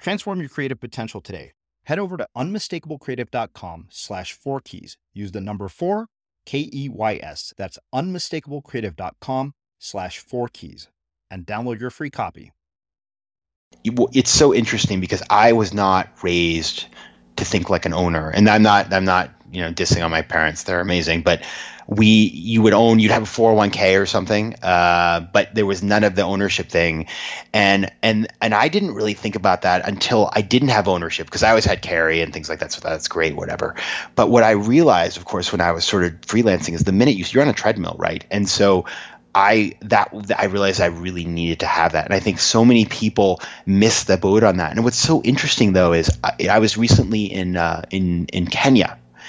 Transform your creative potential today. Head over to unmistakablecreative.com slash four keys. Use the number four, K E Y S. That's unmistakablecreative.com slash four keys and download your free copy. It's so interesting because I was not raised to think like an owner. And I'm not, I'm not, you know, dissing on my parents. They're amazing. But we you would own you'd have a 401k or something uh, but there was none of the ownership thing and and and i didn't really think about that until i didn't have ownership because i always had carry and things like that so that's great whatever but what i realized of course when i was sort of freelancing is the minute you, you're on a treadmill right and so I that I realized I really needed to have that, and I think so many people miss the boat on that. And what's so interesting though is I, I was recently in uh, in in Kenya,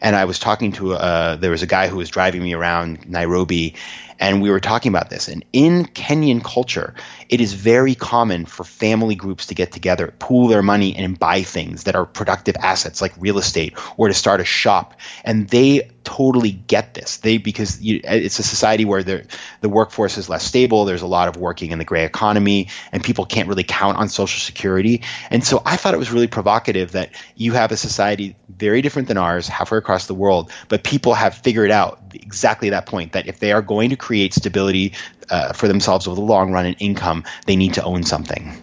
and I was talking to uh, there was a guy who was driving me around Nairobi, and we were talking about this. And in Kenyan culture, it is very common for family groups to get together, pool their money, and buy things that are productive assets like real estate or to start a shop. And they totally get this. They because you, it's a society where the the workforce is less stable. There's a lot of working in the gray economy, and people can't really count on social security. And so I thought it was really provocative that you have a society very different than ours, halfway across the world, but people have figured out exactly that point that if they are going to create stability uh, for themselves over the long run and income, they need to own something.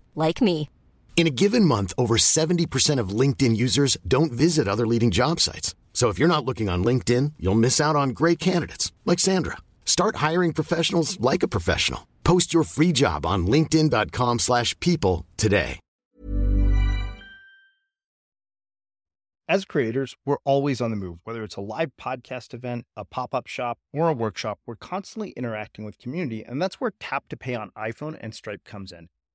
like me. In a given month, over 70% of LinkedIn users don't visit other leading job sites. So if you're not looking on LinkedIn, you'll miss out on great candidates like Sandra. Start hiring professionals like a professional. Post your free job on linkedin.com/people today. As creators, we're always on the move. Whether it's a live podcast event, a pop up shop, or a workshop, we're constantly interacting with community, and that's where Tap to Pay on iPhone and Stripe comes in.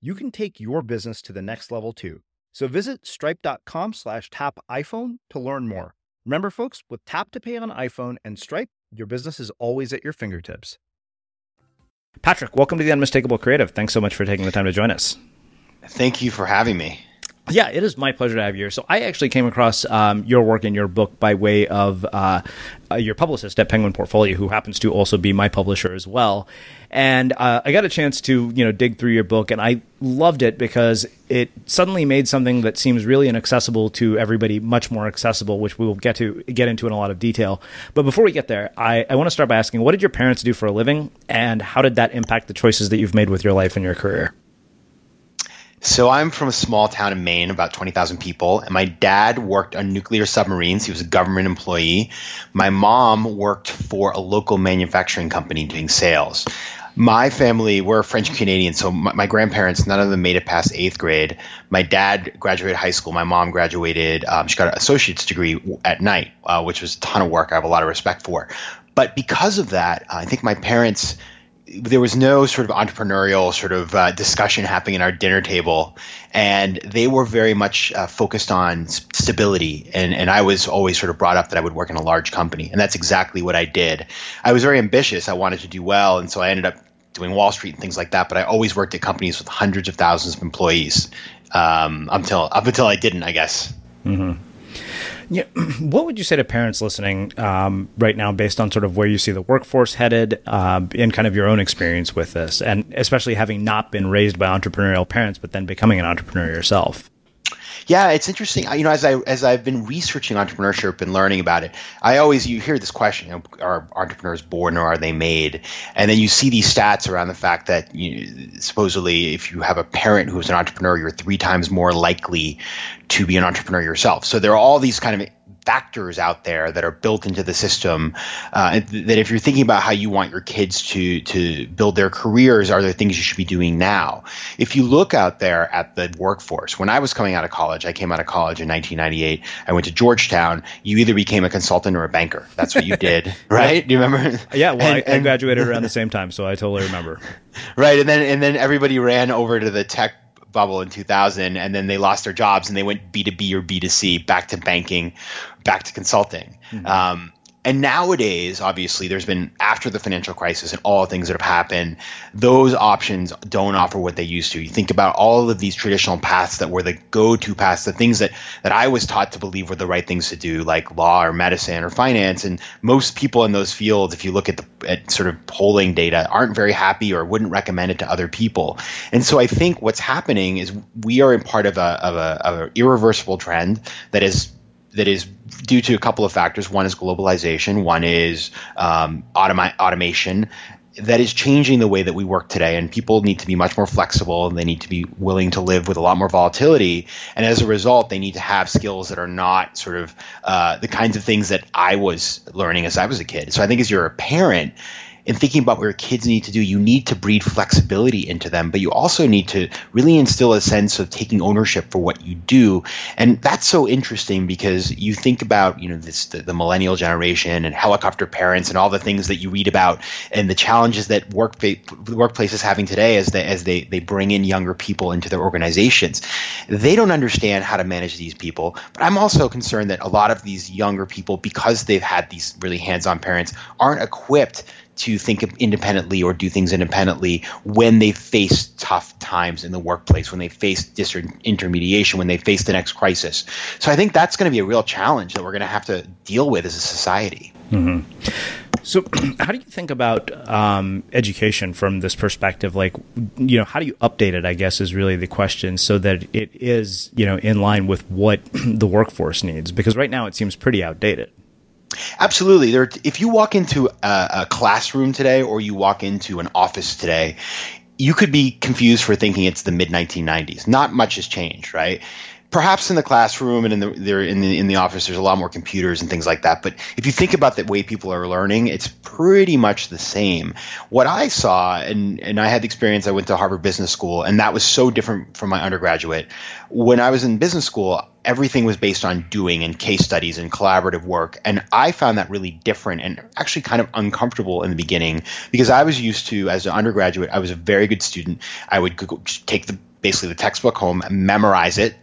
you can take your business to the next level too. So visit stripe.com slash tap iPhone to learn more. Remember, folks, with Tap to Pay on iPhone and Stripe, your business is always at your fingertips. Patrick, welcome to the Unmistakable Creative. Thanks so much for taking the time to join us. Thank you for having me. Yeah, it is my pleasure to have you here. So I actually came across um, your work in your book by way of uh, uh, your publicist at Penguin Portfolio, who happens to also be my publisher as well. And uh, I got a chance to you know dig through your book, and I loved it because it suddenly made something that seems really inaccessible to everybody much more accessible, which we will get to get into in a lot of detail. But before we get there, I, I want to start by asking, what did your parents do for a living, and how did that impact the choices that you've made with your life and your career? So I'm from a small town in Maine, about 20,000 people, and my dad worked on nuclear submarines. He was a government employee. My mom worked for a local manufacturing company doing sales. My family, we're French Canadian, so my, my, grandparents, none of them made it past eighth grade. My dad graduated high school. My mom graduated, um, she got an associate's degree at night, uh, which was a ton of work I have a lot of respect for. But because of that, I think my parents – there was no sort of entrepreneurial sort of uh, discussion happening at our dinner table, and they were very much uh, focused on stability. And and I was always sort of brought up that I would work in a large company, and that's exactly what I did. I was very ambitious. I wanted to do well, and so I ended up doing Wall Street and things like that. But I always worked at companies with hundreds of thousands of employees um, until up until I didn't, I guess. Mm-hmm. Yeah, what would you say to parents listening um, right now, based on sort of where you see the workforce headed, uh, and kind of your own experience with this, and especially having not been raised by entrepreneurial parents, but then becoming an entrepreneur yourself? Yeah, it's interesting. You know, as I as I've been researching entrepreneurship and learning about it, I always you hear this question: you know, Are entrepreneurs born or are they made? And then you see these stats around the fact that you, supposedly, if you have a parent who's an entrepreneur, you're three times more likely to be an entrepreneur yourself. So there are all these kind of factors out there that are built into the system uh, that if you're thinking about how you want your kids to to build their careers are there things you should be doing now? If you look out there at the workforce when i was coming out of college i came out of college in 1998 i went to georgetown. You either became a consultant or a banker. That's what you did right? Do you remember? Yeah well and, I, I graduated around the same time so i totally remember. Right and then and then everybody ran over to the tech bubble in 2000 and then they lost their jobs and they went b2b or b2c back to banking back to consulting mm-hmm. um, and nowadays, obviously, there's been after the financial crisis and all the things that have happened, those options don't offer what they used to. You think about all of these traditional paths that were the go-to paths, the things that that I was taught to believe were the right things to do, like law or medicine or finance. And most people in those fields, if you look at the at sort of polling data, aren't very happy or wouldn't recommend it to other people. And so I think what's happening is we are in part of a of a, of an irreversible trend that is that is due to a couple of factors. One is globalization. One is um, automa- automation that is changing the way that we work today. And people need to be much more flexible and they need to be willing to live with a lot more volatility. And as a result, they need to have skills that are not sort of uh, the kinds of things that I was learning as I was a kid. So I think as you're a parent, in thinking about what your kids need to do, you need to breed flexibility into them, but you also need to really instill a sense of taking ownership for what you do. And that's so interesting because you think about, you know, this the, the millennial generation and helicopter parents and all the things that you read about and the challenges that work the workplace is having today as they as they, they bring in younger people into their organizations. They don't understand how to manage these people. But I'm also concerned that a lot of these younger people, because they've had these really hands-on parents, aren't equipped to think independently or do things independently when they face tough times in the workplace, when they face disintermediation, when they face the next crisis. So I think that's going to be a real challenge that we're going to have to deal with as a society. Mm-hmm. So, how do you think about um, education from this perspective? Like, you know, how do you update it? I guess is really the question, so that it is, you know, in line with what the workforce needs. Because right now it seems pretty outdated. Absolutely. There, if you walk into a, a, classroom today or you walk into an office today, you could be confused for thinking it's the mid 1990s. Not much has changed, right? Perhaps in the classroom and in the in the in the office there's a lot more computers and things like that but if you think about the way people are learning it's pretty much the same. What i saw and and i had the experience i went to harvard business school and that was so different from my undergraduate. When i was in business school everything was based on doing and case studies and collaborative work and i found that really different and actually kind of uncomfortable in the beginning because i was used to as an undergraduate i was a very good student. I would take the basically the textbook home memorize it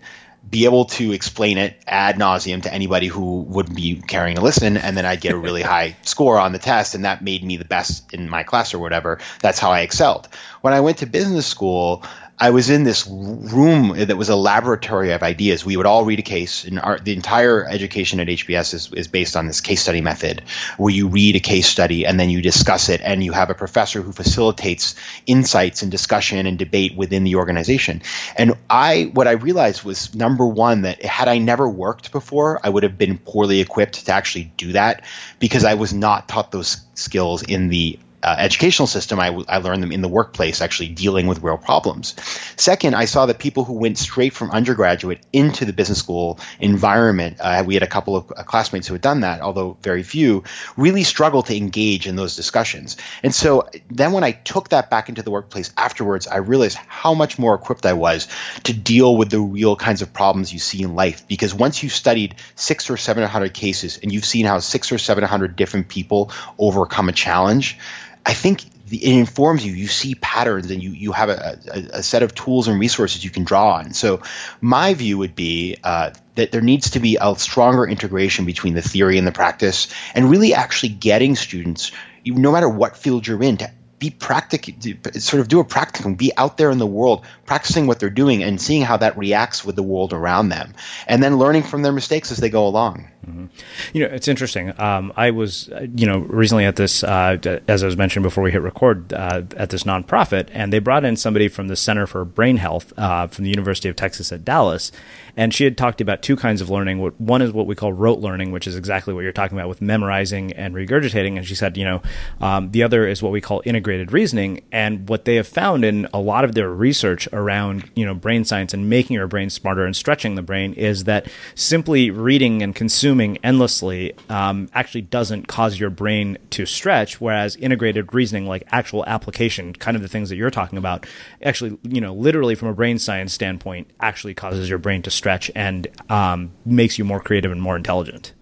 be able to explain it ad nauseum to anybody who would be caring to listen, and then I'd get a really high score on the test, and that made me the best in my class or whatever. That's how I excelled. When I went to business school, I was in this room that was a laboratory of ideas. We would all read a case, and our, the entire education at HBS is, is based on this case study method, where you read a case study and then you discuss it, and you have a professor who facilitates insights and discussion and debate within the organization. And I, what I realized was number one that had I never worked before, I would have been poorly equipped to actually do that because I was not taught those skills in the uh, educational system, I, I learned them in the workplace, actually dealing with real problems. Second, I saw that people who went straight from undergraduate into the business school environment, uh, we had a couple of uh, classmates who had done that, although very few, really struggled to engage in those discussions. And so then when I took that back into the workplace afterwards, I realized how much more equipped I was to deal with the real kinds of problems you see in life. Because once you've studied six or seven hundred cases and you've seen how six or seven hundred different people overcome a challenge, I think it informs you. You see patterns, and you you have a, a, a, set of tools and resources you can draw on. So, my view would be uh, that there needs to be a stronger integration between the theory and the practice, and really actually getting students, no matter what field you're in, to be practical, sort of do a practicum, be out there in the world, practicing what they're doing and seeing how that reacts with the world around them, and then learning from their mistakes as they go along. Mm-hmm. You know, it's interesting. Um, I was, you know, recently at this, uh, as I was mentioned before we hit record, uh, at this nonprofit, and they brought in somebody from the Center for Brain Health uh, from the University of Texas at Dallas, and she had talked about two kinds of learning. One is what we call rote learning, which is exactly what you're talking about with memorizing and regurgitating. And she said, you know, um, the other is what we call integrated reasoning. And what they have found in a lot of their research around, you know, brain science and making your brain smarter and stretching the brain is that simply reading and consuming endlessly um, actually doesn't cause your brain to stretch, whereas integrated reasoning, like actual application, kind of the things that you're talking about, actually, you know, literally from a brain science standpoint, actually causes your brain to stretch stretch and um, makes you more creative and more intelligent.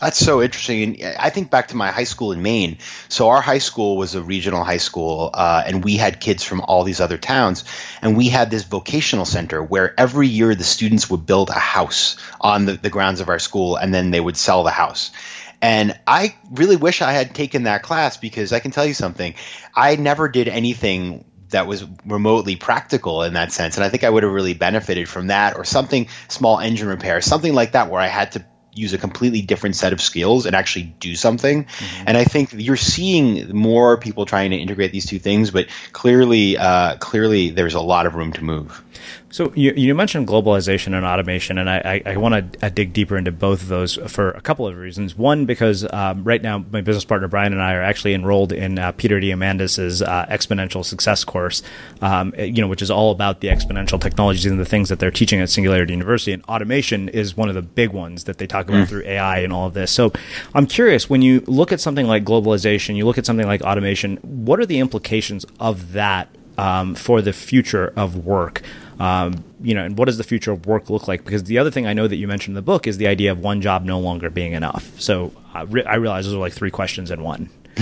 That's so interesting. And I think back to my high school in Maine. So our high school was a regional high school, uh, and we had kids from all these other towns. And we had this vocational center where every year the students would build a house on the, the grounds of our school, and then they would sell the house. And I really wish I had taken that class because I can tell you something. I never did anything that was remotely practical in that sense. And I think I would have really benefited from that or something small engine repair, something like that where I had to use a completely different set of skills and actually do something. Mm-hmm. And I think you're seeing more people trying to integrate these two things, but clearly, uh, clearly there's a lot of room to move. So you, you mentioned globalization and automation, and I, I, I want to dig deeper into both of those for a couple of reasons. One, because um, right now my business partner Brian and I are actually enrolled in uh, Peter Diamandis's uh, exponential success course, um, you know, which is all about the exponential technologies and the things that they're teaching at Singularity University. And automation is one of the big ones that they talk about mm. through AI and all of this. So I'm curious when you look at something like globalization, you look at something like automation. What are the implications of that um, for the future of work? Um, you know, and what does the future of work look like? Because the other thing I know that you mentioned in the book is the idea of one job no longer being enough. So uh, re- I realize those are like three questions in one.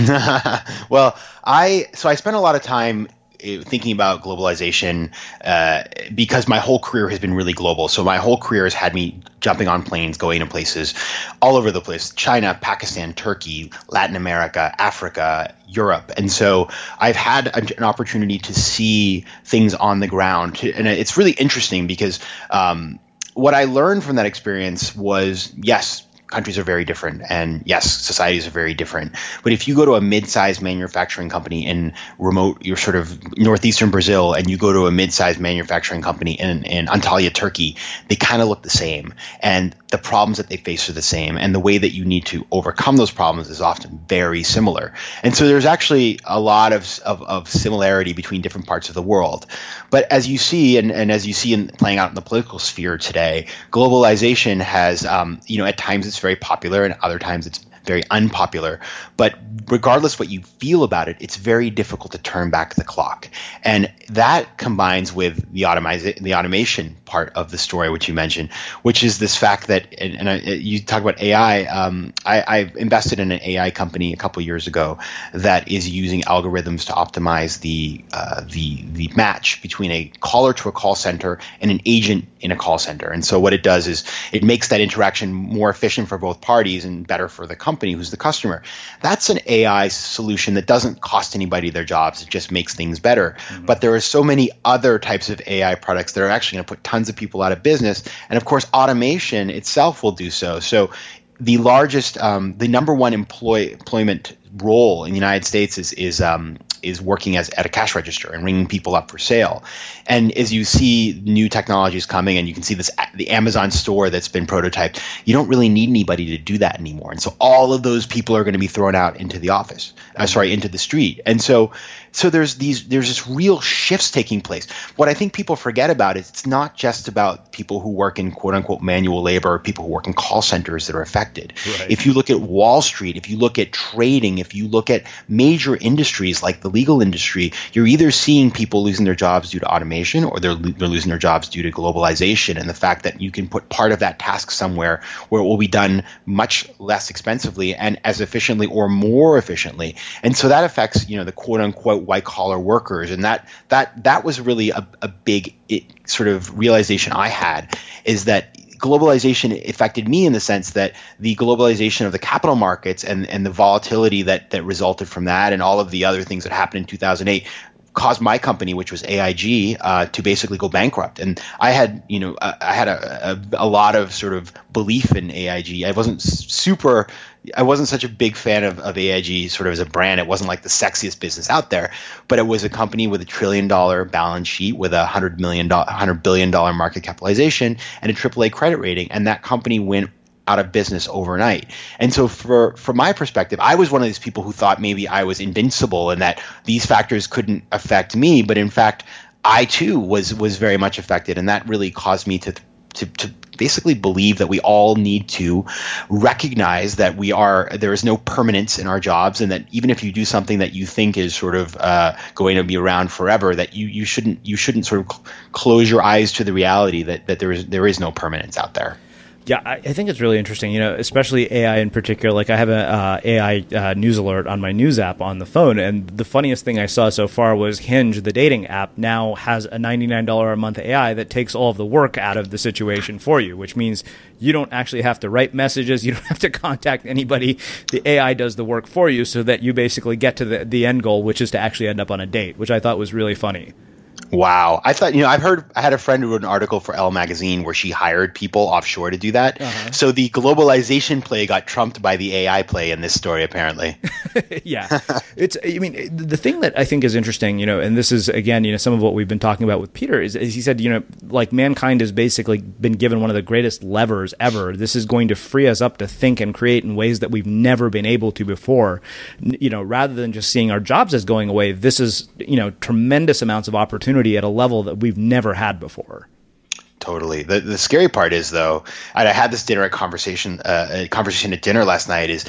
well, I so I spent a lot of time thinking about globalization uh, because my whole career has been really global. So my whole career has had me jumping on planes, going to places all over the place: China, Pakistan, Turkey, Latin America, Africa, Europe. And so I've had an opportunity to see things on the ground, and it's really interesting because. Um, what I learned from that experience was yes, countries are very different and yes societies are very different. But if you go to a mid-sized manufacturing company in remote you're sort of northeastern brazil and you go to a mid-sized manufacturing company in, in antalya turkey they kind of look the same. And the problems that they face are the same, and the way that you need to overcome those problems is often very similar. And so there's actually a lot of, of, of similarity between different parts of the world. But as you see, and, and as you see in playing out in the political sphere today, globalization has, um, you know, at times it's very popular, and other times it's very unpopular. But regardless what you feel about it, it's very difficult to turn back the clock. And that combines with the, automize- the automation part of the story, which you mentioned, which is this fact that, and, and I, you talk about AI. Um, I, invested in an AI company a couple years ago that is using algorithms to optimize the uh, the the match between a caller to a call center and an agent in a call center. And so what it does is it makes that interaction more efficient for both parties and better for the company who's the customer. That's an AI solution that doesn't cost anybody their jobs. It just makes things better. Mm-hmm. But there are so many other types of AI products that are actually going to put tons of people out of business. And of course, automation itself will do so. So the largest, um, the number one employ, employment role in the United States is is um, is working as at a cash register and ringing people up for sale. And as you see new technologies coming, and you can see this the Amazon store that's been prototyped, you don't really need anybody to do that anymore. And so all of those people are going to be thrown out into the office, uh, sorry, into the street. And so so there's these there's this real shifts taking place. What I think people forget about is it's not just about people who work in quote unquote manual labor or people who work in call centers that are affected. Right. If you look at Wall Street, if you look at trading, if you look at major industries like the legal industry, you're either seeing people losing their jobs due to automation or they're, they're losing their jobs due to globalization and the fact that you can put part of that task somewhere where it will be done much less expensively and as efficiently or more efficiently. And so that affects, you know, the quote unquote white collar workers, and that that that was really a, a big it, sort of realization I had is that globalization affected me in the sense that the globalization of the capital markets and, and the volatility that, that resulted from that and all of the other things that happened in 2008 caused my company, which was AIG, uh, to basically go bankrupt. And I had, you know, I had a, a, a, lot of sort of belief in AIG. I wasn't super, I wasn't such a big fan of, of AIG sort of as a brand. It wasn't like the sexiest business out there, but it was a company with a trillion dollar balance sheet with a hundred million dollar, hundred billion dollar market capitalization and a AAA credit rating. And that company went out of business overnight. And so for from my perspective, I was one of these people who thought maybe I was invincible and that these factors couldn't affect me, but in fact, I too was was very much affected and that really caused me to to, to basically believe that we all need to recognize that we are there is no permanence in our jobs and that even if you do something that you think is sort of uh, going to be around forever that you, you shouldn't you shouldn't sort of cl- close your eyes to the reality that, that there is there is no permanence out there yeah, I, I, think it's really interesting. You know, especially AI in particular. Like I have an uh, AI uh, news alert on my news app on the phone, and the funniest thing I saw so far was Hinge, the dating app, now has a ninety nine dollar a month AI that takes all of the work out of the situation for you, which means you don't actually have to write messages, you don't have to contact anybody. The AI does the work for you, so that you basically get to the the end goal, which is to actually end up on a date, which I thought was really funny. Wow. I thought, you know, I've heard, I had a friend who wrote an article for Elle magazine where she hired people offshore to do that. Uh-huh. So the globalization play got trumped by the AI play in this story, apparently. yeah. it's, I mean, the thing that I think is interesting, you know, and this is, again, you know, some of what we've been talking about with Peter is, is he said, you know, like mankind has basically been given one of the greatest levers ever. This is going to free us up to think and create in ways that we've never been able to before. You know, rather than just seeing our jobs as going away, this is, you know, tremendous amounts of opportunity opportunity at a level that we've never had before. Totally. The the scary part is though, I had this dinner conversation uh, a conversation at dinner last night. Is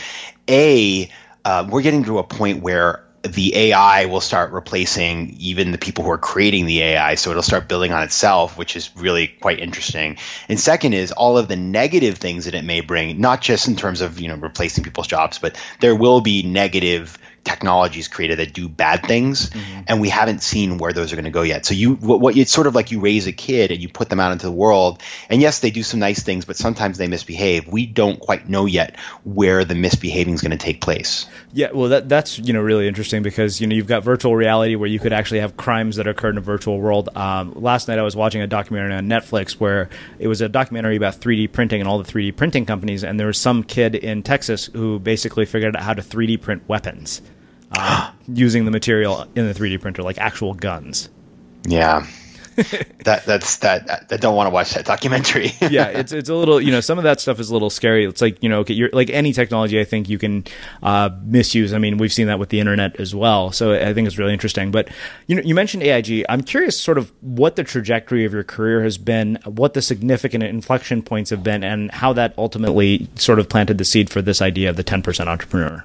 a uh, we're getting to a point where the AI will start replacing even the people who are creating the AI. So it'll start building on itself, which is really quite interesting. And second is all of the negative things that it may bring, not just in terms of, you know, replacing people's jobs, but there will be negative technologies created that do bad things, mm-hmm. and we haven't seen where those are going to go yet. So you, what, what, it's sort of like you raise a kid and you put them out into the world, and yes, they do some nice things, but sometimes they misbehave. We don't quite know yet where the misbehaving is going to take place. Yeah, well, that that's you know really interesting because you know you've got virtual reality where you could actually have crimes that occur in a virtual world. Um, last night I was watching a documentary on Netflix where it was a documentary about 3D printing and all the 3D printing companies, and there was some kid in Texas who basically figured out how to 3D print weapons uh, using the material in the 3D printer, like actual guns. Yeah. that that's that. I don't want to watch that documentary. yeah, it's it's a little you know some of that stuff is a little scary. It's like you know okay, you're like any technology. I think you can uh, misuse. I mean, we've seen that with the internet as well. So I think it's really interesting. But you know, you mentioned AIG. I'm curious, sort of what the trajectory of your career has been, what the significant inflection points have been, and how that ultimately sort of planted the seed for this idea of the 10% entrepreneur.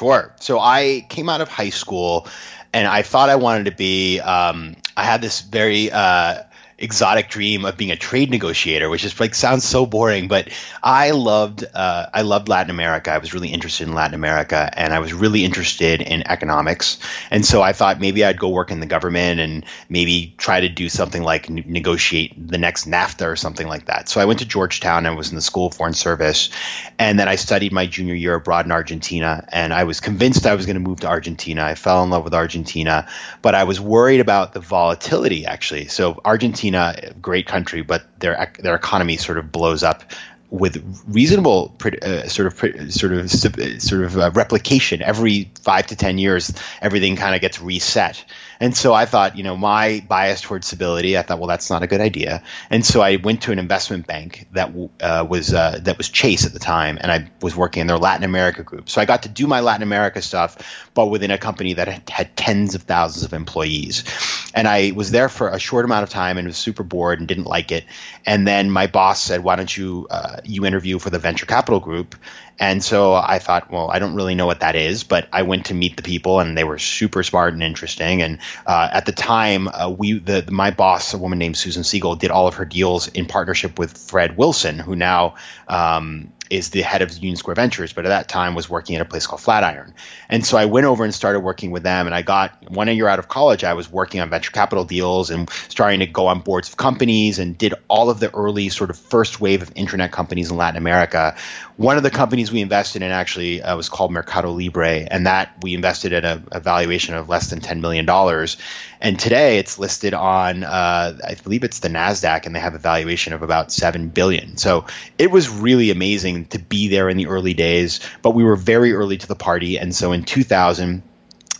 Sure. So I came out of high school and I thought I wanted to be. Um, I had this very uh, exotic dream of being a trade negotiator, which is like sounds so boring, but I loved uh, I loved Latin America. I was really interested in Latin America, and I was really interested in economics. And so I thought maybe I'd go work in the government and maybe try to do something like n- negotiate the next NAFTA or something like that. So I went to Georgetown. and was in the School of Foreign Service, and then I studied my junior year abroad in Argentina. And I was convinced I was going to move to Argentina. I fell in love with Argentina, but I was worried about the volatility actually. So Argentina Argentina, great country, but their their economy sort of blows up with reasonable uh, sort of sort of sort of uh, replication. Every five to ten years everything kind of gets reset and so i thought you know my bias towards stability i thought well that's not a good idea. And so i went to an investment bank that uh, was uh, that was chase at the time and i was working in their latin america group. So i got to do my latin america stuff but within a company that had, tens of thousands of employees. And i was there for a short amount of time and was super bored and didn't like it. And then my boss said why don't you uh, you interview for the venture capital group. And so I thought, well, I don't really know what that is, but I went to meet the people, and they were super smart and interesting. And uh, at the time, uh, we the my boss, a woman named Susan Segal, did all of her deals in partnership with Fred Wilson, who now um, is the head of Union Square Ventures, but at that time was working at a place called Flatiron. And so I went over and started working with them. And I got one year out of college, I was working on venture capital deals and starting to go on boards of companies and did all of the early sort of first wave of internet companies in Latin America. One of the companies we invested in actually uh, was called Mercado Libre, and that we invested at a, a valuation of less than $10 million. And today it's listed on, uh, I believe it's the NASDAQ, and they have a valuation of about 7 billion. So it was really amazing to be there in the early days, but we were very early to the party. And so in 2000,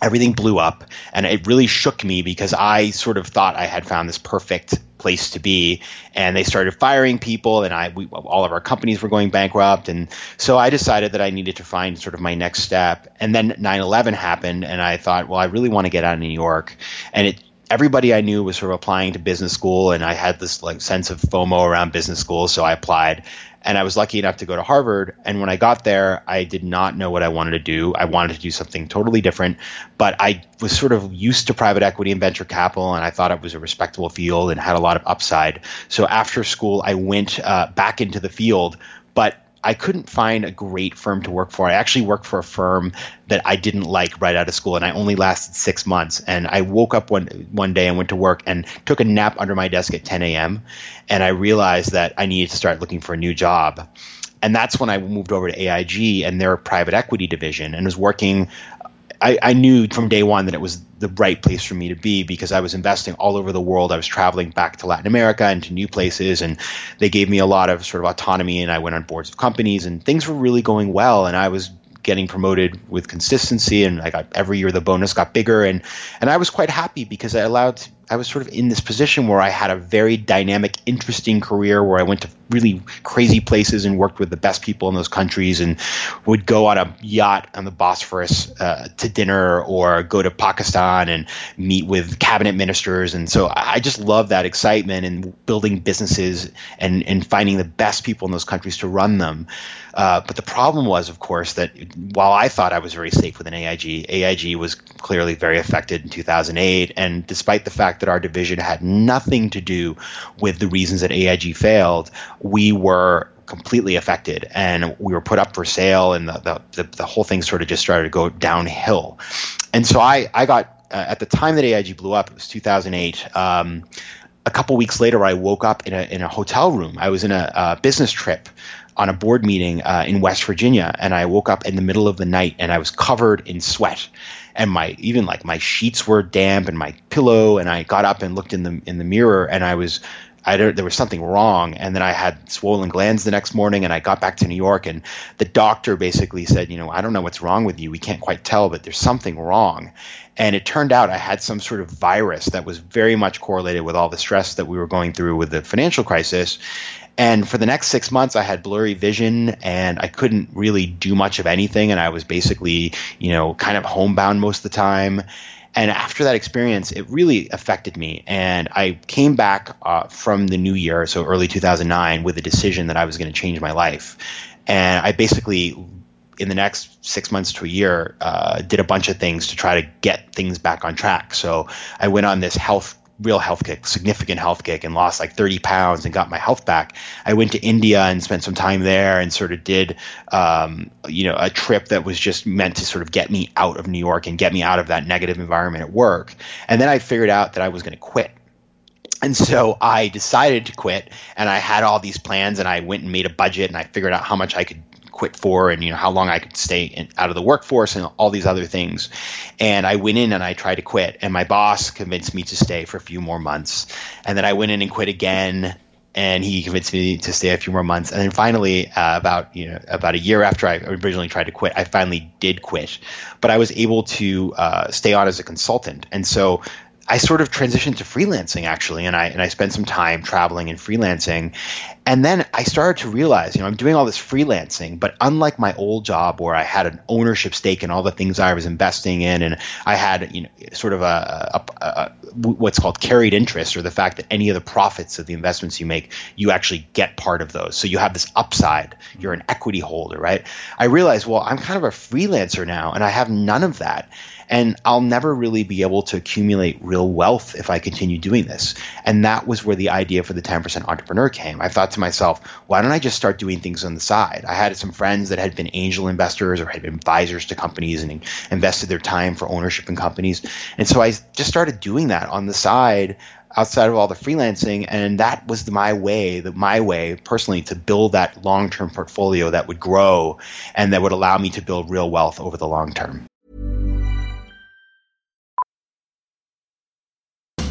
everything blew up and it really shook me because I sort of thought I had found this perfect place to be. And they started firing people and I we, all of our companies were going bankrupt. And so I decided that I needed to find sort of my next step. And then 9/11 happened and I thought well I really want to get out of New York. And it everybody I knew was sort of applying to business school and I had this like sense of FOMO around business school so I applied and I was lucky enough to go to Harvard. And when I got there, I did not know what I wanted to do. I wanted to do something totally different, but I was sort of used to private equity and venture capital, and I thought it was a respectable field and had a lot of upside. So after school, I went uh, back into the field, but I couldn't find a great firm to work for. I actually worked for a firm that I didn't like right out of school, and I only lasted six months. And I woke up one one day and went to work and took a nap under my desk at 10 a.m. And I realized that I needed to start looking for a new job. And that's when I moved over to AIG and their private equity division and was working I, I, knew from day one that it was the right place for me to be because I was investing all over the world. I was traveling back to Latin America and to new places, and they gave me a lot of sort of autonomy. And I went on boards of companies, and things were really going well. And I was getting promoted with consistency, and I got every year the bonus got bigger, and and I was quite happy because I allowed I was sort of in this position where I had a very dynamic, interesting career where I went to really crazy places and worked with the best people in those countries and would go on a yacht on the Bosphorus uh, to dinner or go to Pakistan and meet with cabinet ministers. And so I just love that excitement and building businesses and, and finding the best people in those countries to run them. Uh, but the problem was, of course, that while I thought I was very safe with an AIG, AIG was clearly very affected in 2008. And despite the fact that our division had nothing to do with the reasons that AIG failed, we were completely affected and we were put up for sale and the, the, the, whole thing sort of just started to go downhill. And so I, I got, uh, at the time that AIG blew up, it was 2008. Um, a couple weeks later, I woke up in a, in a hotel room. I was in a, a business trip on a board meeting uh, in West Virginia, and I woke up in the middle of the night and I was covered in sweat, and my even like my sheets were damp and my pillow, and I got up and looked in the in the mirror, and I was I don't. there was something wrong, and then I had swollen glands the next morning, and I got back to New York, and the doctor basically said, you know, I don't know what's wrong with you. We can't quite tell, but there's something wrong. And it turned out I had some sort of virus that was very much correlated with all the stress that we were going through with the financial crisis. And for the next six months, I had blurry vision and I couldn't really do much of anything. And I was basically, you know, kind of homebound most of the time. And after that experience, it really affected me. And I came back uh, from the new year, so early 2009, with a decision that I was going to change my life. And I basically, in the next six months to a year, uh, did a bunch of things to try to get things back on track. So I went on this health real health kick, significant health kick, and lost like 30 pounds and got my health back. I went to India and spent some time there and sort of did, um, you know, a trip that was just meant to sort of get me out of New York and get me out of that negative environment at work. And then I figured out that I was going to quit. And so I decided to quit and I had all these plans and I went and made a budget and I figured out how much I could quit for and you know how long I could stay in, out of the workforce and all these other things. And I went in and I tried to quit and my boss convinced me to stay for a few more months. And then I went in and quit again and he convinced me to stay a few more months. And then finally, uh, about you know about a year after I originally tried to quit, I finally did quit. But I was able to uh, stay on as a consultant, and so I sort of transitioned to freelancing actually, and I and I spent some time traveling and freelancing, and then I started to realize, you know, I'm doing all this freelancing, but unlike my old job where I had an ownership stake in all the things I was investing in, and I had you know sort of a, a, a what's called carried interest, or the fact that any of the profits of the investments you make, you actually get part of those, so you have this upside. You're an equity holder, right? I realized, well, I'm kind of a freelancer now, and I have none of that and I'll never really be able to accumulate real wealth if I continue doing this. And that was where the idea for the 10% entrepreneur came. I thought to myself, why don't I just start doing things on the side? I had some friends that had been angel investors or had been advisors to companies and invested their time for ownership in companies. And so I just started doing that on the side outside of all the freelancing and that was my way my way personally to build that long-term portfolio that would grow and that would allow me to build real wealth over the long term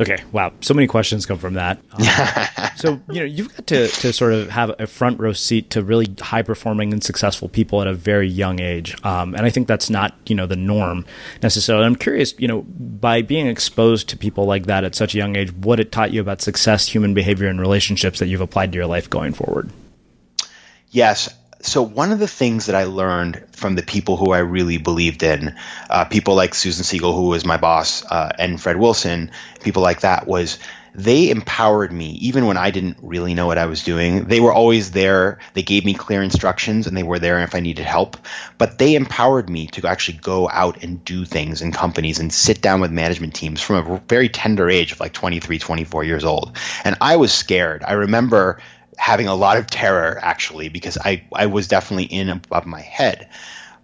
Okay, wow, so many questions come from that. Um, so you know, you've got to to sort of have a front row seat to really high performing and successful people at a very young age, um, and I think that's not you know the norm necessarily. I'm curious, you know, by being exposed to people like that at such a young age, what it taught you about success, human behavior, and relationships that you've applied to your life going forward. Yes, so one of the things that I learned from the people who I really believed in, uh, people like Susan Segal, who was my boss, uh, and Fred Wilson, people like that, was they empowered me even when I didn't really know what I was doing. They were always there. They gave me clear instructions and they were there if I needed help. But they empowered me to actually go out and do things in companies and sit down with management teams from a very tender age of like 23, 24 years old. And I was scared. I remember having a lot of terror actually because I, I was definitely in above my head.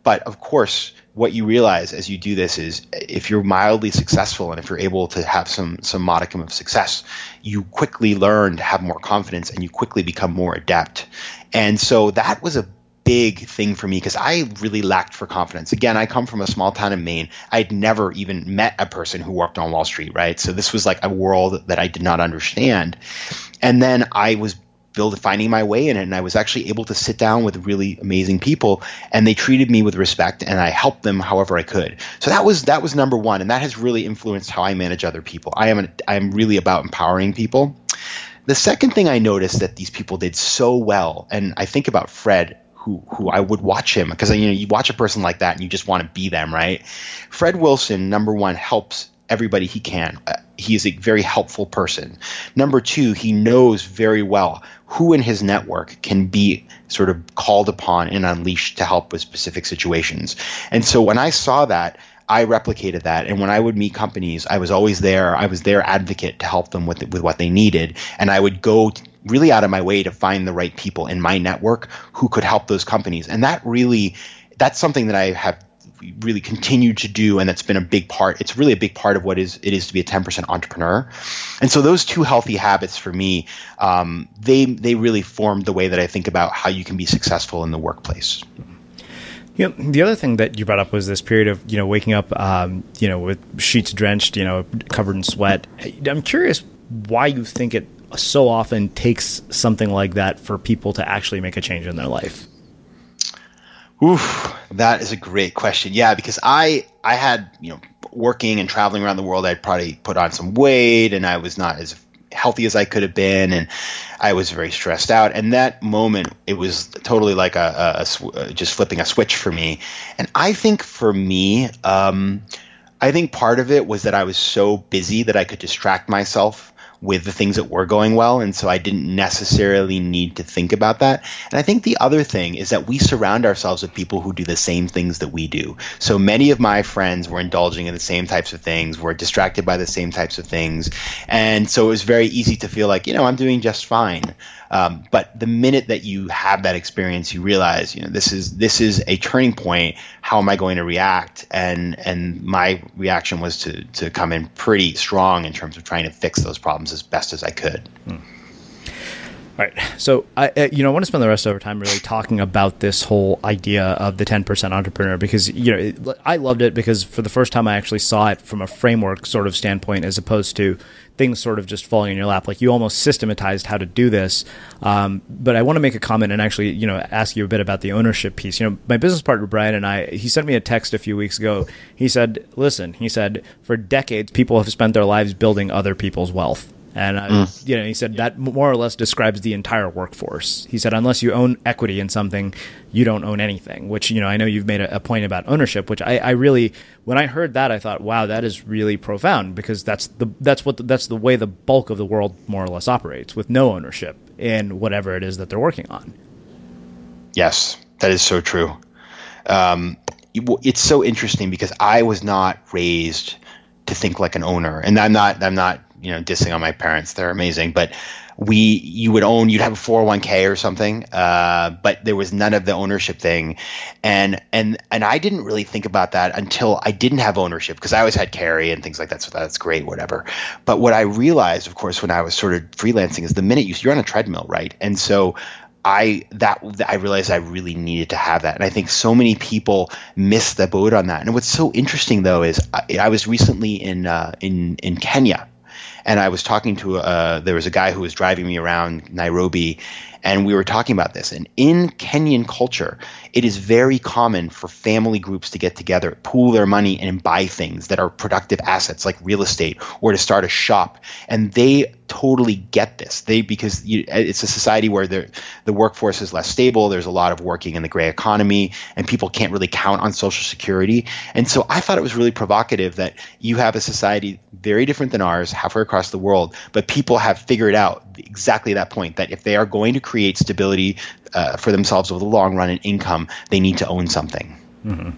But of course, what you realize as you do this is if you're mildly successful and if you're able to have some some modicum of success, you quickly learn to have more confidence and you quickly become more adept. And so that was a big thing for me because I really lacked for confidence. Again, I come from a small town in Maine. I'd never even met a person who worked on Wall Street, right? So this was like a world that I did not understand. And then I was build finding my way in it. And i was actually able to sit down with really amazing people and they treated me with respect and i helped them however i could. So that was that was number one. And that has really influenced how i manage other people. I am an, i am really about empowering people. The second thing i noticed that these people did so well and i think about fred who who I would watch him because you know you watch a person like that and you just want to be them, right? Fred Wilson, number one, helps everybody he can. Uh, he is a very helpful person. Number two, he knows very well who in his network can be sort of called upon and unleashed to help with specific situations. And so when I saw that, I replicated that. And when I would meet companies, I was always there. I was their advocate to help them with with what they needed, and I would go really out of my way to find the right people in my network who could help those companies. And that really, that's something that I have really continue to do and that's been a big part it's really a big part of what is it is to be a 10% entrepreneur and so those two healthy habits for me um, they they really formed the way that i think about how you can be successful in the workplace you know, the other thing that you brought up was this period of you know waking up, um, you know, with sheets drenched, you know, covered in sweat. I'm curious why you think it so often takes something like that for people to actually make a change in their life. Oof, that is a great question. Yeah, because I I had you know working and traveling around the world, I'd probably put on some weight, and I was not as healthy as I could have been, and I was very stressed out. And that moment, it was totally like a, a, a uh, just flipping a switch for me. And I think for me, um, I think part of it was that I was so busy that I could distract myself with the things that were going well. And so I didn't necessarily need to think about that. And I think the other thing is that we surround ourselves with people who do the same things that we do. So many of my friends were indulging in the same types of things, were distracted by the same types of things. And so it was very easy to feel like, you know, I'm doing just fine. Um, but the minute that you have that experience, you realize, you know, this is this is a turning point. How am I going to react? And and my reaction was to to come in pretty strong in terms of trying to fix those problems as best as I could. Hmm. All right. So, I, you know, I want to spend the rest of our time really talking about this whole idea of the 10% entrepreneur because, you know, I loved it because for the first time I actually saw it from a framework sort of standpoint as opposed to things sort of just falling in your lap. Like you almost systematized how to do this. Um, but I want to make a comment and actually, you know, ask you a bit about the ownership piece. You know, my business partner, Brian, and I, he sent me a text a few weeks ago. He said, listen, he said, for decades, people have spent their lives building other people's wealth and uh, mm. you know, he said that more or less describes the entire workforce. He said unless you own equity in something, you don't own anything. Which you know, I know you've made a, a point about ownership, which I, I, really, when I heard that, I thought, wow, that is really profound because that's the that's what the, that's the way the bulk of the world more or less operates with no ownership in whatever it is that they're working on. Yes, that is so true. Um, it's so interesting because I was not raised to think like an owner, and I'm not. I'm not you know dissing on my parents; they're amazing, but we you would own you'd have a 401k or something uh, but there was none of the ownership thing. And and and i didn't really think about that until i didn't have ownership because i always had carry and things like that so that's great whatever. But what i realized of course when i was sort of freelancing is the minute you, you're on a treadmill right? And so I that I realized I really needed to have that, and I think so many people miss the boat on that. And what's so interesting though is I, I was recently in uh, in in Kenya, and I was talking to uh, there was a guy who was driving me around Nairobi, and we were talking about this. And in Kenyan culture, it is very common for family groups to get together, pool their money, and buy things that are productive assets like real estate or to start a shop. And they totally get this. They because you, it's a society where the the workforce is less stable. There's a lot of working in the gray economy, and people can't really count on social security. And so I thought it was really provocative that you have a society very different than ours, halfway across the world, but people have figured out exactly that point that if they are going to create stability uh, for themselves over the long run and income, they need to own something. Mm-hmm.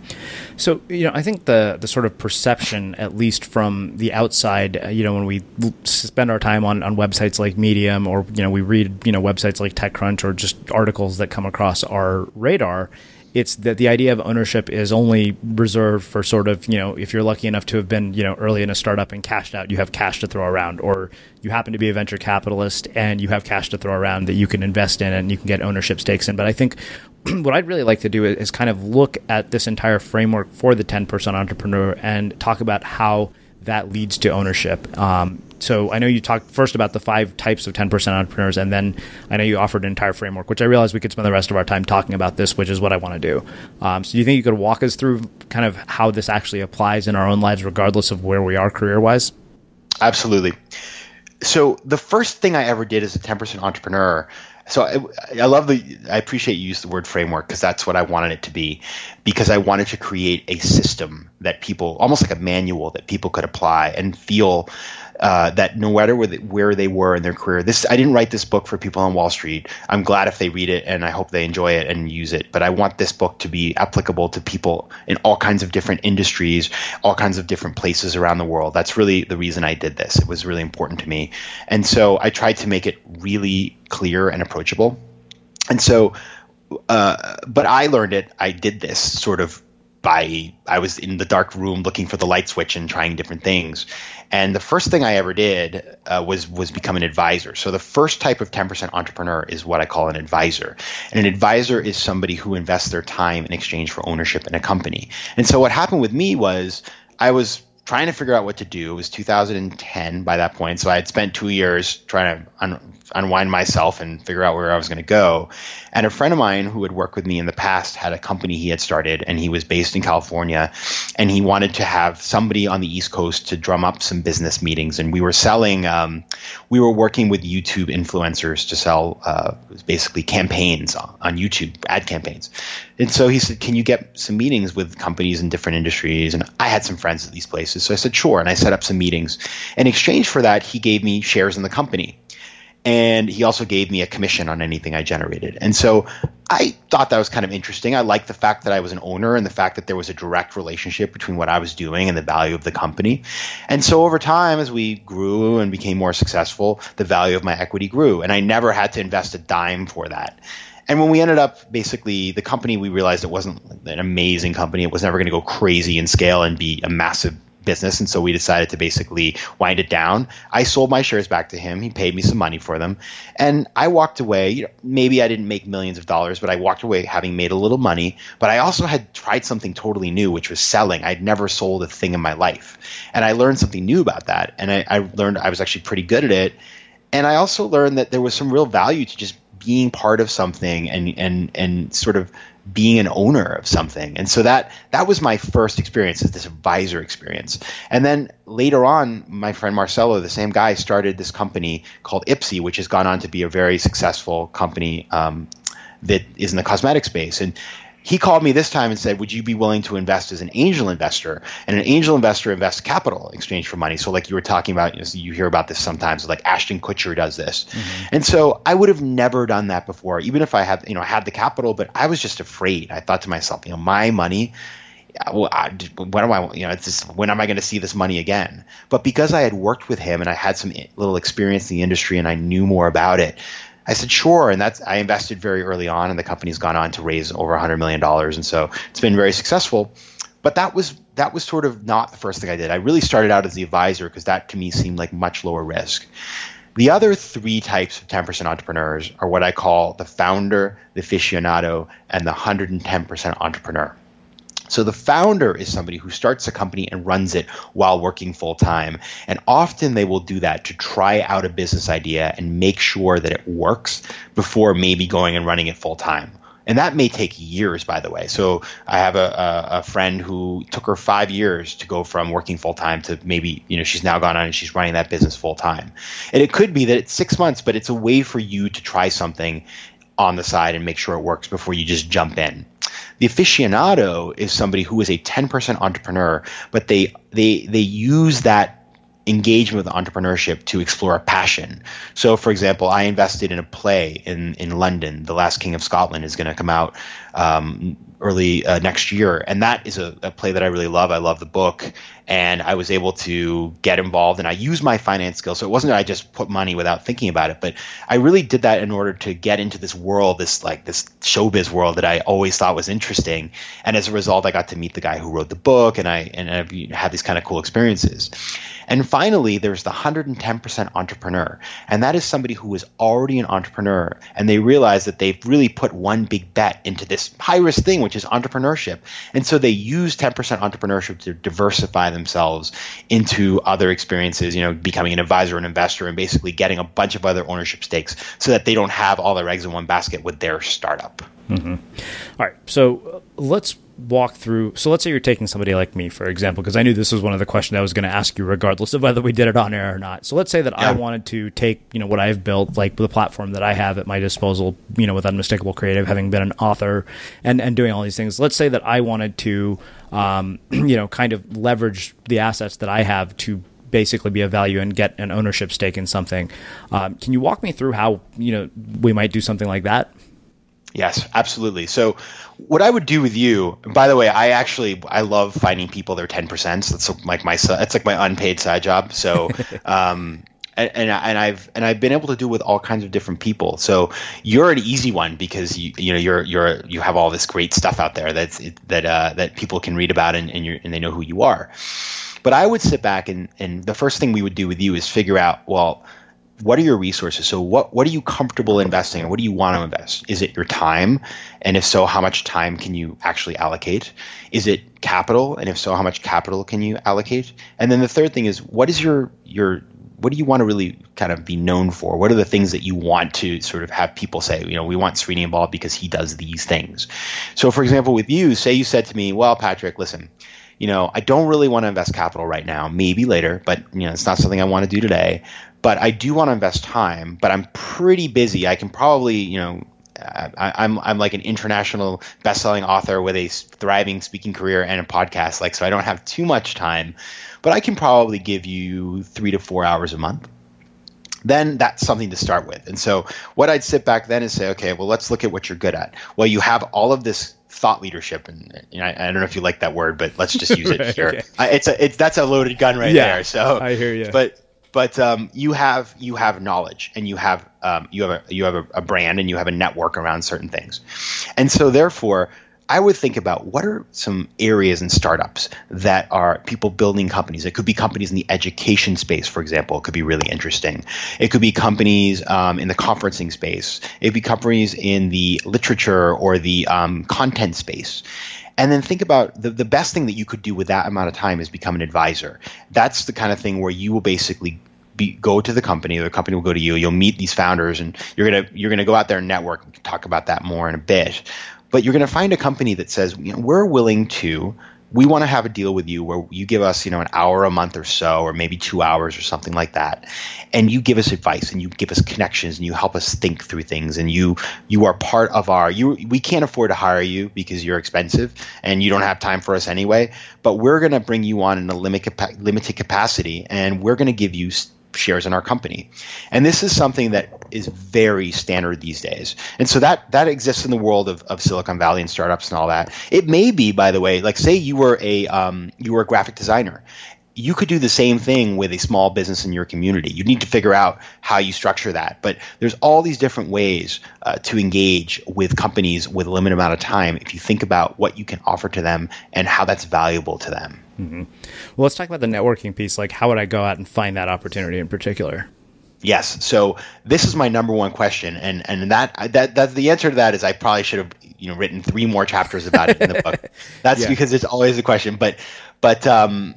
So you know, I think the the sort of perception, at least from the outside, uh, you know, when we spend our time on, on websites like Medium, or you know, we read you know websites like TechCrunch, or just articles that come across our radar, it's that the idea of ownership is only reserved for sort of you know if you're lucky enough to have been you know early in a startup and cashed out you have cash to throw around. Or you happen to be a venture capitalist and you have cash to throw around that you can invest in and you can get ownership stakes in. But i think what i'd really like to do is kind of look at this entire framework for the 10% entrepreneur and talk about how that leads to ownership um, so I know you talked first about the five types of 10% entrepreneurs, and then I know you offered an entire framework, which I realize we could spend the rest of our time talking about this, which is what I want to do. Um, so do you think you could walk us through kind of how this actually applies in our own lives, regardless of where we are career wise? Absolutely. So the first thing I ever did as a 10% entrepreneur so I, I, love the i appreciate you use the word framework because that's what i wanted it to be because i wanted to create a system that people almost like a manual that people could apply and feel uh, that no matter where they, where they were in their career, this I didn't write this book for people on Wall Street. I'm glad if they read it, and I hope they enjoy it and use it. But I want this book to be applicable to people in all kinds of different industries, all kinds of different places around the world. That's really the reason I did this. It was really important to me, and so I tried to make it really clear and approachable. And so, uh, but I learned it. I did this sort of by I was in the dark room looking for the light switch and trying different things. And the first thing I ever did uh, was was become an advisor. So the first type of 10% entrepreneur is what I call an advisor. And an advisor is somebody who invests their time in exchange for ownership in a company. And so what happened with me was I was trying to figure out what to do. It was 2010 by that point, so I had spent two years trying to un- unwind myself and figure out where I was going to go. And a friend of mine who had worked with me in the past had a company he had started, and he was based in California, and he wanted to have somebody on the East Coast to drum up some business meetings. And we were selling, um, we were working with YouTube influencers to sell uh, basically campaigns on YouTube, ad campaigns. And so he said, "Can you get some meetings with companies in different industries?" And I had some friends at these places, so I said, "Sure." And I set up some meetings. In exchange for that, he gave me shares in the company and he also gave me a commission on anything I generated. And so I thought that was kind of interesting. I liked the fact that I was an owner and the fact that there was a direct relationship between what I was doing and the value of the company. And so over time, as we grew and became more successful, the value of my equity grew. And I never had to invest a dime for that. And when we ended up basically the company, we realized it wasn't an amazing company. It was never going to go crazy in scale and be a massive business, and so we decided to basically wind it down. I sold my shares back to him. He paid me some money for them, and I walked away. You know, maybe I didn't make millions of dollars, but I walked away having made a little money. But I also had tried something totally new, which was selling. I'd never sold a thing in my life, and I learned something new about that. And I, I learned I was actually pretty good at it. And I also learned that there was some real value to just being part of something and and and sort of being an owner of something. And so that that was my first experience, is this advisor experience. And then later on, my friend Marcelo, the same guy, started this company called Ipsy, which has gone on to be a very successful company um, that is in the cosmetic space. And he called me this time and said, "Would you be willing to invest as an angel investor?" And an angel investor invests capital in exchange for money. So, like you were talking about, you, know, you hear about this sometimes. Like Ashton Kutcher does this, mm-hmm. and so I would have never done that before, even if I had, you know, had the capital. But I was just afraid. I thought to myself, you know, my money well, I, when am I, you know, it's just, when am I going to see this money again? But because I had worked with him and I had some little experience in the industry and I knew more about it, I said, sure. And that's, I invested very early on and the company's gone on to raise over $100 million. And so it's been very successful. But that was, that was sort of not the first thing I did. I really started out as the advisor because that to me seemed like much lower risk. The other three types of 10% entrepreneurs are what I call the founder, the aficionado, and the 110% entrepreneur. So the founder is somebody who starts a company and runs it while working full time. And often they will do that to try out a business idea and make sure that it works before maybe going and running it full time. And that may take years, by the way. So I have a, a, a, friend who took her five years to go from working full time to maybe, you know, she's now gone on and she's running that business full time. And it could be that it's six months, but it's a way for you to try something on the side and make sure it works before you just jump in. The aficionado is somebody who is a 10% entrepreneur, but they they they use that engagement with entrepreneurship to explore a passion. So, for example, I invested in a play in, in London. The Last King of Scotland is going to come out um, early uh, next year, and that is a, a, play that I really love. I love the book, and I was able to get involved, and I used my finance skills. So it wasn't that I just put money without thinking about it, but I really did that in order to get into this world, this like this showbiz world that I always thought was interesting. And as a result, I got to meet the guy who wrote the book, and I and I've had these kind of cool experiences. And finally, there's the 110% entrepreneur. And that is somebody who is already an entrepreneur and they realize that they've really put one big bet into this high risk thing, which is entrepreneurship. And so they use 10% entrepreneurship to diversify themselves into other experiences, you know, becoming an advisor, an investor, and basically getting a bunch of other ownership stakes so that they don't have all their eggs in one basket with their startup. Mm-hmm. All right. So uh, let's walk through. So let's say you're taking somebody like me, for example, because I knew this was one of the questions I was going to ask you, regardless of whether we did it on air or not. So let's say that yeah. I wanted to take, you know, what I've built, like the platform that I have at my disposal, you know, with Unmistakable Creative, having been an author and and doing all these things. Let's say that I wanted to, um, you know, kind of leverage the assets that I have to basically be a value and get an ownership stake in something. Um, can you walk me through how you know we might do something like that? Yes, absolutely. So, what I would do with you, by the way, I actually I love finding people that are ten percent. That's like my that's like my unpaid side job. So, um, and, and and I've and I've been able to do with all kinds of different people. So you're an easy one because you you know you're you're you have all this great stuff out there that's that uh, that people can read about and and, and they know who you are. But I would sit back and and the first thing we would do with you is figure out well what are your resources? So what what are you comfortable investing in? What do you want to invest? Is it your time? And if so, how much time can you actually allocate? Is it capital? And if so, how much capital can you allocate? And then the third thing is what is your your what do you want to really kind of be known for? What are the things that you want to sort of have people say, you know, we want Srini involved because he does these things. So for example, with you, say you said to me, well, Patrick, listen, you know, I don't really want to invest capital right now, maybe later, but you know, it's not something I want to do today but I do want to invest time. But I'm pretty busy. I can probably, you know, I, am I'm, I'm like an international best-selling author with a thriving speaking career and a podcast. Like, so I don't have too much time, but I can probably give you three to four hours a month. Then that's something to start with. And so what I'd sit back then and say, okay, well, let's look at what you're good at. Well, you have all of this thought leadership, and know, I, I, don't know if you like that word, but let's just use it right, here. Okay. I, it's a it's that's a loaded gun right yeah, there. So I hear you. But but um, you have you have knowledge and you have um, you have a you have a, a, brand and you have a network around certain things, and so therefore. I would think about what are some areas in startups that are people building companies. It could be companies in the education space, for example. It could be really interesting. It could be companies um, in the conferencing space. It could be companies in the literature or the um, content space. And then think about the, the best thing that you could do with that amount of time is become an advisor. That's the kind of thing where you will basically be, go to the company, the company will go to you. You'll meet these founders, and you're gonna you're gonna go out there and network. and talk about that more in a bit. But you're gonna find a company that says you know, we're willing to we want to have a deal with you where you give us, you know, an hour a month or so, or maybe two hours or something like that, and you give us advice and you give us connections and you help us think through things and you you are part of our you we can't afford to hire you because you're expensive and you don't have time for us anyway, but we're going to bring you on in a limited limited capacity and we're going to give you shares in our company. And this is something that is very standard these days. And so that that exists in the world of, of Silicon Valley and startups and all that. It may be, by the way, like say you were a um, you were a graphic designer you could do the same thing with a small business in your community. You need to figure out how you structure that. But there's all these different ways uh, to engage with companies with a limited amount of time if you think about what you can offer to them and how that's valuable to them. Mm-hmm. Well, let's talk about the networking piece. Like, how would I go out and find that opportunity in particular? Yes. So this is my number one question, and and that that that the answer to that is I probably should have you know written three more chapters about it in the book. That's yeah. because it's always a question, but but um,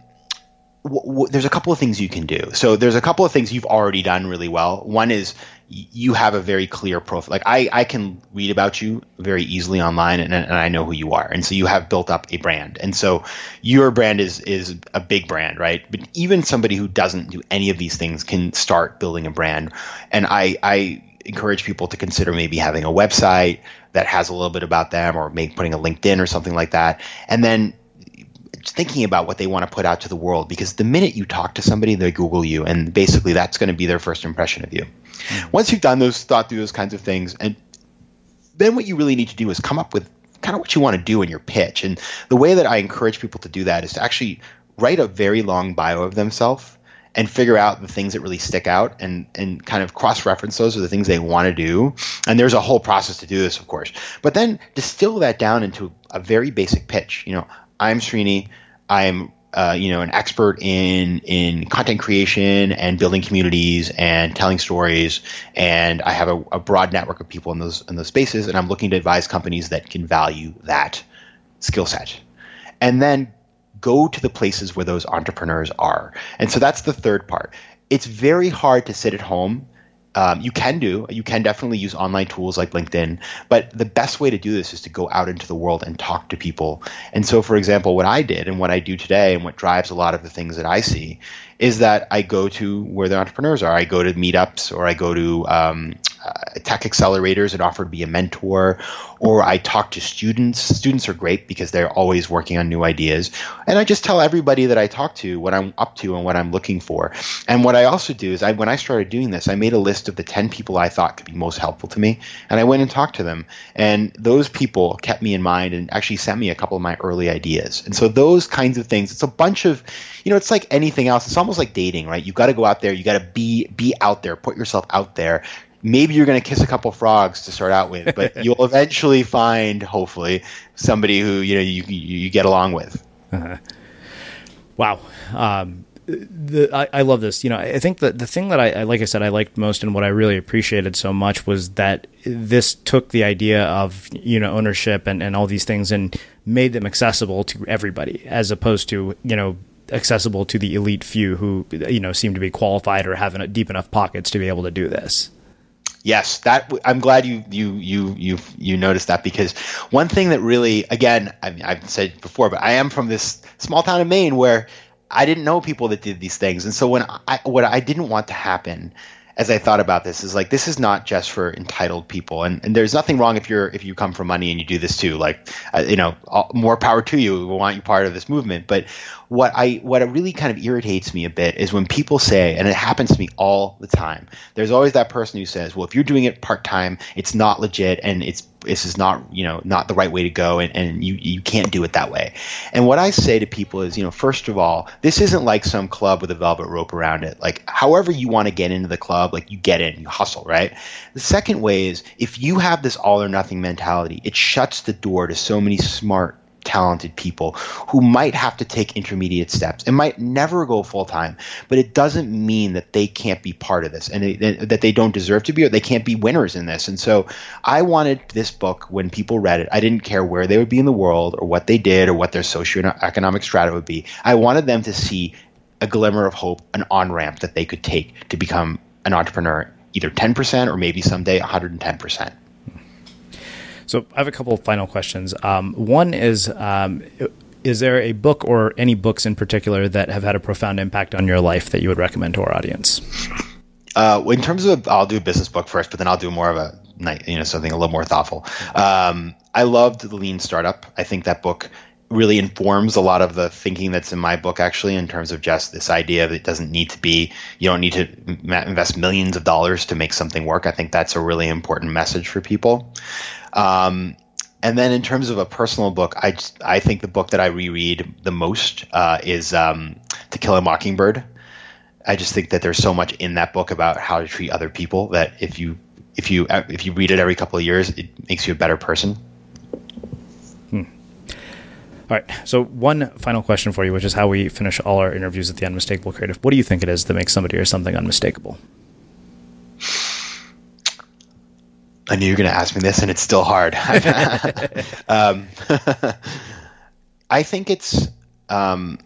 w- w- there's a couple of things you can do. So there's a couple of things you've already done really well. One is you have a very clear profile. Like I, I can read about you very easily online, and, and I know who you are. And so you have built up a brand. And so your brand is is a big brand, right? But even somebody who doesn't do any of these things can start building a brand. And I, I encourage people to consider maybe having a website that has a little bit about them, or maybe putting a LinkedIn or something like that, and then thinking about what they want to put out to the world because the minute you talk to somebody, they Google you, and basically that's going to be their first impression of you. Mm-hmm. Once you've done those, thought through those kinds of things, and then what you really need to do is come up with kind of what you want to do in your pitch. And the way that I encourage people to do that is to actually write a very long bio of themselves and figure out the things that really stick out and and kind of cross reference those with the things they want to do. And there's a whole process to do this, of course. But then distill that down into a very basic pitch. You know, I'm Srini. I'm uh, you know an expert in in content creation and building communities and telling stories, and I have a, a, broad network of people in those in those spaces, and I'm looking to advise companies that can value that skill set, and then go to the places where those entrepreneurs are, and so that's the third part. It's very hard to sit at home um, you can do. You can definitely use online tools like LinkedIn, but the best way to do this is to go out into the world and talk to people. And so, for example, what I did and what I do today, and what drives a lot of the things that I see, is that I go to where the entrepreneurs are. I go to meetups or I go to um, uh, tech accelerators and offer to be a mentor, or I talk to students. Students are great because they're always working on new ideas. And I just tell everybody that I talk to what I'm up to and what I'm looking for. And what I also do is I, when I started doing this, I made a list of the 10 people I thought could be most helpful to me. And I went and talked to them. And those people kept me in mind and actually sent me a couple of my early ideas. And so those kinds of things, it's a bunch of, you know, it's like anything else. It's almost like dating, right? You've got to go out there. You got to be, be out there, put yourself out there maybe you're going to kiss a couple frogs to start out with, but you'll eventually find, hopefully, somebody who you know you you get along with. Uh-huh. Wow. Um, the, I, I, love this. You know, I think that the thing that I, like I said, I liked most and what I really appreciated so much was that this took the idea of, you know, ownership and, and all these things and made them accessible to everybody as opposed to, you know, accessible to the elite few who, you know, seem to be qualified or have deep enough pockets to be able to do this. Yes, that I'm glad you you you you you noticed that because one thing that really again I mean, I've said before, but I am from this small town in Maine where I didn't know people that did these things, and so when I what I didn't want to happen as I thought about this is like this is not just for entitled people, and, and there's nothing wrong if you're if you come from money and you do this too. Like, uh, you know, all, more power to you. We want you part of this movement. But what I what it really kind of irritates me a bit is when people say, and it happens to me all the time. There's always that person who says, "Well, if you're doing it part time, it's not legit, and it's this is not you know not the right way to go, and, and you you can't do it that way." And what I say to people is, you know, first of all, this isn't like some club with a velvet rope around it. Like, however you want to get into the club, like you get in, you hustle, right? The second way is if you have this all or nothing mentality, it shuts the door to so many smart talented people who might have to take intermediate steps and might never go full time, but it doesn't mean that they can't be part of this and it, that they don't deserve to be or they can't be winners in this. And so I wanted this book when people read it, I didn't care where they would be in the world or what they did or what their socioeconomic strata would be. I wanted them to see a glimmer of hope, an on ramp that they could take to become an entrepreneur, either 10% or maybe someday 110%. So I have a couple of final questions. Um, one is. Um, is there a book or any books in particular that have had a profound impact on your life that you would recommend to our audience? Uh, in terms of, I'll do a business book first, but then I'll do more of a, night, you know, something a little more thoughtful. Um, I loved the Lean Startup. I think that book really informs a lot of the thinking that's in my book actually in terms of just this idea that it doesn't need to be you don't need to invest millions of dollars to make something work i think that's a really important message for people um, and then in terms of a personal book i i think the book that i reread the most uh, is um, to kill a mockingbird i just think that there's so much in that book about how to treat other people that if you if you if you read it every couple of years it makes you a better person all right. So one final question for you, which is how we finish all our interviews at the Unmistakable Creative. What do you think it is that makes somebody or something unmistakable? I knew you were going to ask me this, and it's still hard. um, I think it's um,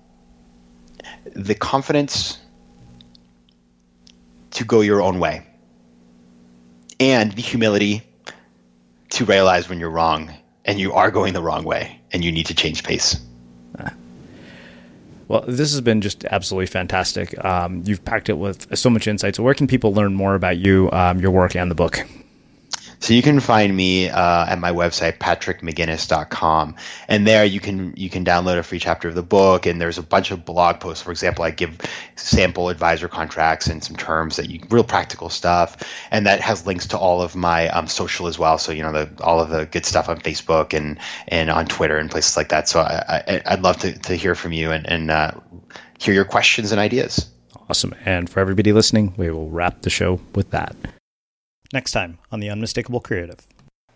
the confidence to go your own way, and the humility to realize when you're wrong and you are going the wrong way and you need to change pace. Well, this has been just absolutely fantastic. Um, you've packed it with so much insight. So, where can people learn more about you, um, your work, and the book? So you can find me uh, at my website patrickmcginnis.com, and there you can you can download a free chapter of the book. And there's a bunch of blog posts. For example, I give sample advisor contracts and some terms that you real practical stuff, and that has links to all of my um, social as well. So you know the, all of the good stuff on Facebook and and on Twitter and places like that. So I, I, would love to, to hear from you and, and uh, hear your questions and ideas. Awesome. And for everybody listening, we will wrap the show with that next time on the Unmistakable Creative.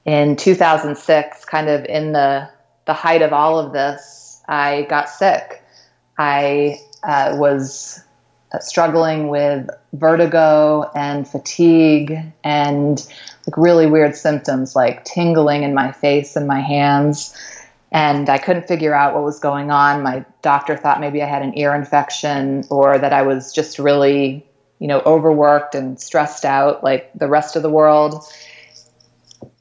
In 2006, kind of in the the height of all of this, I got sick. I uh, was uh, struggling with vertigo and fatigue and like really weird symptoms like tingling in my face and my hands. And I couldn't figure out what was going on. My doctor thought maybe I had an ear infection or that I was just really you know, overworked and stressed out like the rest of the world.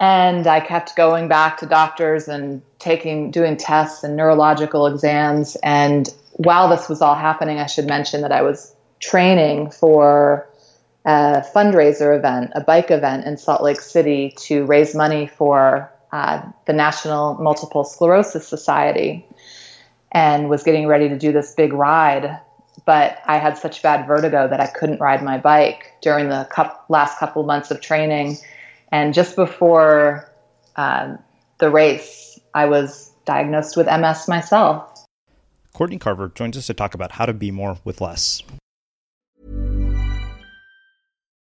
And I kept going back to doctors and taking, doing tests and neurological exams. And while this was all happening, I should mention that I was training for a fundraiser event, a bike event in Salt Lake City to raise money for uh, the National Multiple Sclerosis Society and was getting ready to do this big ride but I had such bad vertigo that I couldn't ride my bike during the last couple months of training. And just before uh, the race, I was diagnosed with MS myself. Courtney Carver joins us to talk about how to be more with less.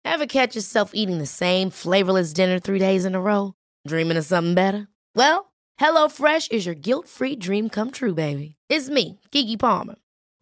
Ever catch yourself eating the same flavorless dinner three days in a row? Dreaming of something better? Well, HelloFresh is your guilt free dream come true, baby. It's me, Keke Palmer.